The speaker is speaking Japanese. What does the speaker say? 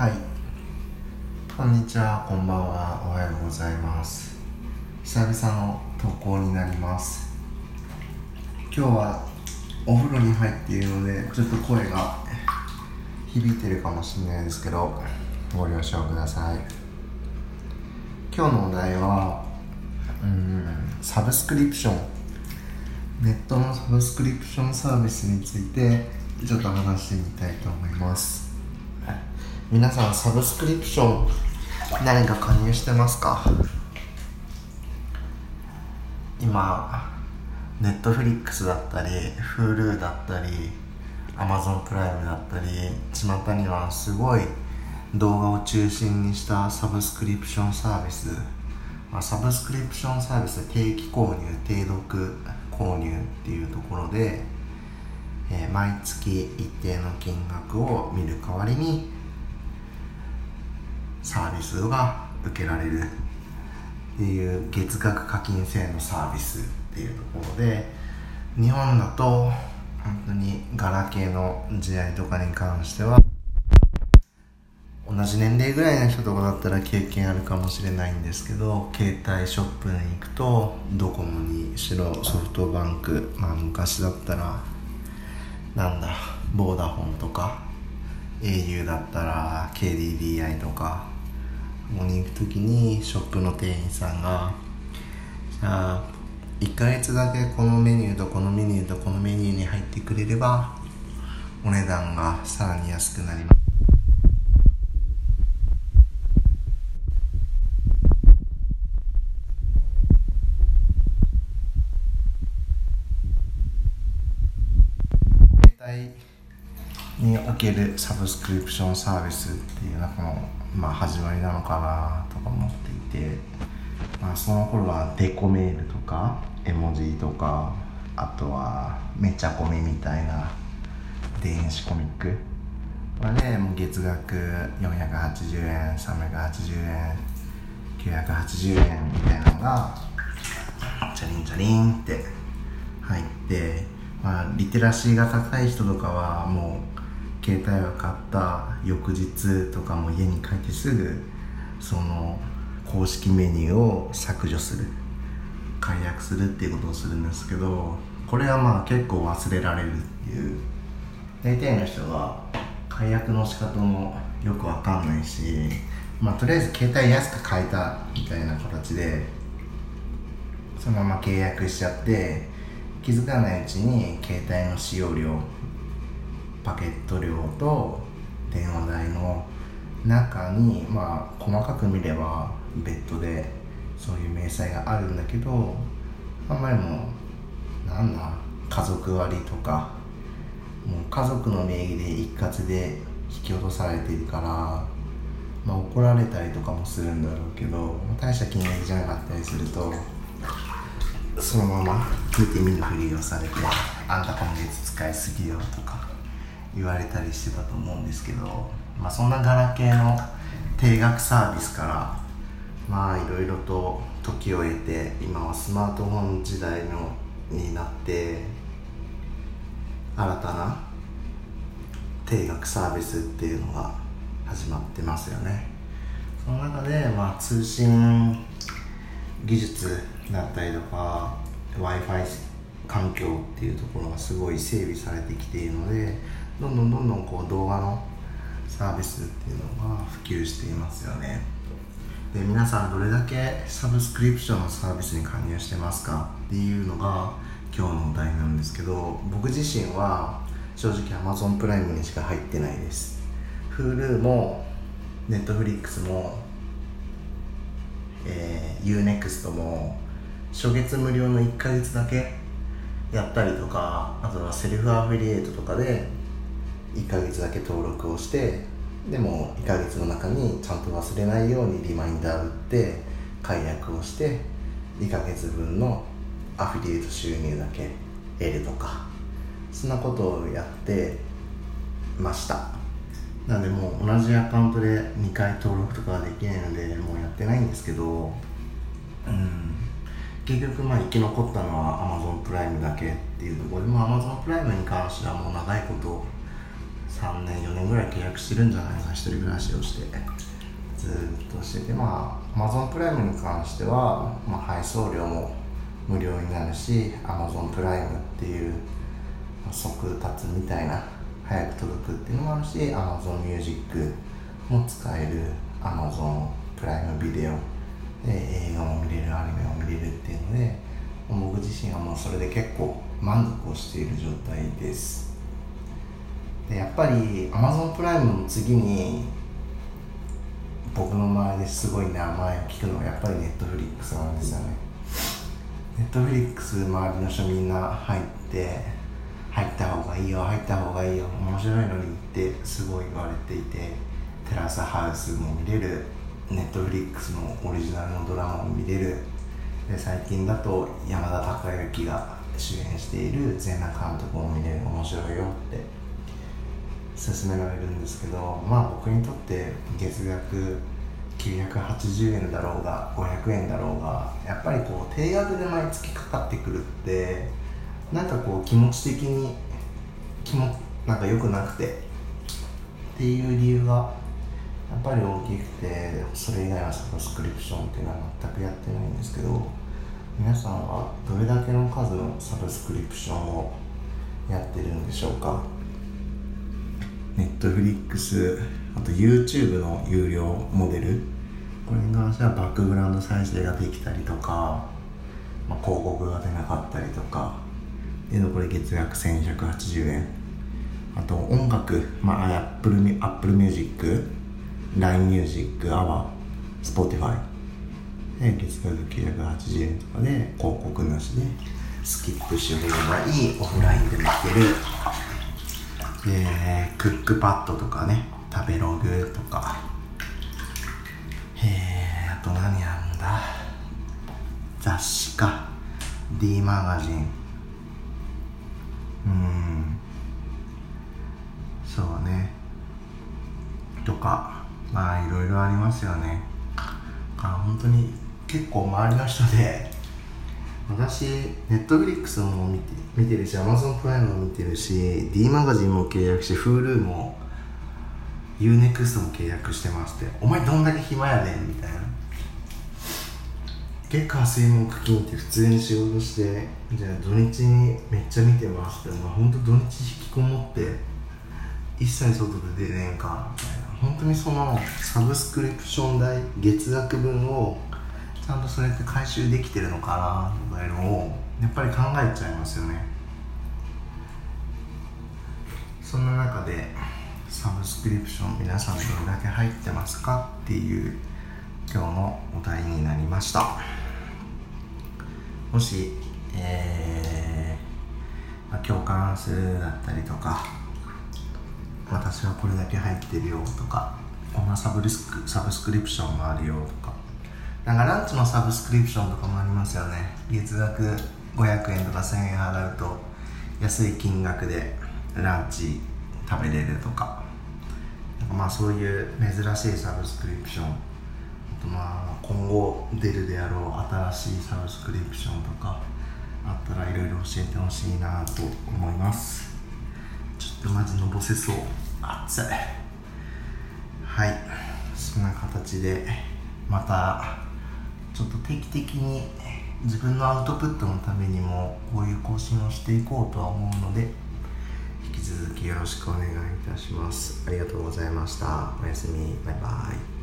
はい。こんにちは。こんばんは。おはようございます。久々の投稿になります。今日はお風呂に入っているのでちょっと声が響いてるかもしれないですけどご了承ください。今日のお題はうんサブスクリプション。ネットのサブスクリプションサービスについてちょっと話してみたいと思います。皆さんサブスクリプション何か加入してますか？今ネットフリックスだったり Hulu だったり Amazon プライムだったり巷にはすごい動画を中心にしたサブスクリプションサービス、まあ、サブスクリプションサービス定期購入定読購入っていうところで、えー、毎月一定の金額を見る代わりにサービスが受けられるっていう月額課金制のサービスっていうところで日本だと本当にガラケーの時代とかに関しては同じ年齢ぐらいの人とかだったら経験あるかもしれないんですけど携帯ショップに行くとドコモにしろソフトバンクまあ昔だったらなんだボーダフォンとか au だったら KDDI とかモに行く時にショップの店員さんがじゃあ1ヶ月だけこのメニューとこのメニューとこのメニューに入ってくれればお値段がさらに安くなります。におけるサブスクリプションサービスっていうのがこのまあ、始まりなのかなとか思っていて、まあ、その頃はデコメールとか絵文字とかあとはめちゃコミみたいな電子コミック。はねもう月額480円380円980円みたいなのがチャリンチャリンって入ってまあリテラシーが高い人とかはもう携帯を買った翌日とかも家に帰ってすぐその公式メニューを削除する。解約するっていうことをするんですけどこれはまあ結構忘れられるっていう。大体の人は解約の仕方もよくわかんないしまあとりあえず携帯安く買えたみたいな形でそのまま契約しちゃって気づかないうちに携帯の使用量パケット量と電話代の中にまあ細かく見れば別途でそういう明細があるんだけどあんまりもうなんだ家族割とかもう家族の名義で一括で引き落とされてるからまあ怒られたりとかもするんだろうけど大した金額じゃなかったりするとそのまま見て見ぬふりをされてあんた今月使いすぎよとか。言われたりしてたと思うんですけど、まあ、そんなガラケーの定額サービスからまあいろいろと時を経て今はスマートフォン時代のになって新たな定額サービスっていうのが始まってますよね。その中で、まあ、通信技術だったりとか w i f i 環境っていうところがすごい整備されてきているのでどんどんどんどんこう動画のサービスっていうのが普及していますよね。で皆さんどれだけサブスクリプションのサービスに加入してますか？っていうのが今日のお題なんですけど僕自身は正直 Amazon プライムにしか入ってないです。Hulu も Netflix も、えー、Unext も初月無料の1ヶ月だけやったりとかあとはセルフアフィリエイトとかで1ヶ月だけ登録をしてでも1ヶ月の中にちゃんと忘れないようにリマインダー打って解約をして2ヶ月分のアフィリエイト収入だけ得るとかそんなことをやってました。なのでもう同じアカウントで2回登録とかはできないのでもうやってないんですけどうん。結局まあ生き残ったのは Amazon プライムだけっていうところでも Amazon プライムに関してはもう長いこと3年4年ぐらい契約してるんじゃないかな一人暮らしをしてずっとしててまあ Amazon プライムに関しては、まあ、配送料も無料になるし Amazon プライムっていう速達みたいな早く届くっていうのもあるし Amazon Music も使える Amazon プライムビデオで映画も見れるアニメも見れるっていうので僕自身はもうそれで結構満足をしている状態です。でやっぱり Amazon プライムの次に僕の周りですごい名前を聞くのはやっぱり Netflix なんですよね。Netflix 周りの人みんな入って入った方がいいよ入った方がいいよ面白いのにってすごい言われていてテラスハウスも見れるネットフリックスのオリジナルのドラマも見れる。で最近だと山田孝之が主演している全裸監督も見れる面白いよって。勧められるんですけどまあ僕にとって月額980円だろうが500円だろうがやっぱりこう定額で毎月かかってくるってなんかこう気持ち的に気もなんか良くなくてっていう理由がやっぱり大きくてそれ以外はサブスクリプションっていうのは全くやってないんですけど皆さんはどれだけの数のサブスクリプションをやってるんでしょうか？ネットフリックスあと YouTube の有料モデル。これに関してはバックグラウンド再生ができたりとか、まあ、広告が出なかったりとか。っていうのこれ月額1180円。あと音楽、まあ、Apple, Apple Music LINE Music、AWA、Spotify で月額980円とかで広告なしでスキップしようがいオフラインで見てる。でクックパッドとかね食べログとか。えー、あと何あるんだ？雑誌か。D マガジン。うん。そうね。とかまあいろいろありますよね。だから本当に結構周りの人で私ネットフリックスも見て見てるしアマゾンプライムも見てるし D マガジンも契約して Hulu も UNEXT も契約してまして。お前どんだけ暇やねんみたいな。月火水木金って普通に仕事してじゃあ土日にめっちゃ見てますって。まあ本当土日引きこもって一切外で出ねえかみたいな。本当にそのサブスクリプション代月額分をゃんとそれって回収できてるのかなとかいうのをやっぱり考えちゃいますよね。そんな中でサブスクリプション皆さんどれだけ入ってますかっていう今日のお題になりました。もし、えーまあ、共感するだったりとか私はこれだけ入ってるよとかこんなサブリスクサブスクリプションもあるよとかなんかランチのサブスクリプションとかもありますよね。月額500円とか1000円払うと安い金額でランチ食べれるとか。なんかまあそういう珍しいサブスクリプション。あとまあ今後出るであろう新しいサブスクリプションとか。あったらいろいろ教えてほしいなと思います。ちょっとマジのぼせそう。熱い。はい。そんな形でまたちょっと定期的に自分のアウトプットのためにもこういう更新をしていこうとは思うので引き続きよろしくお願いいたします。ありがとうございました。おやすみ。バイバイ。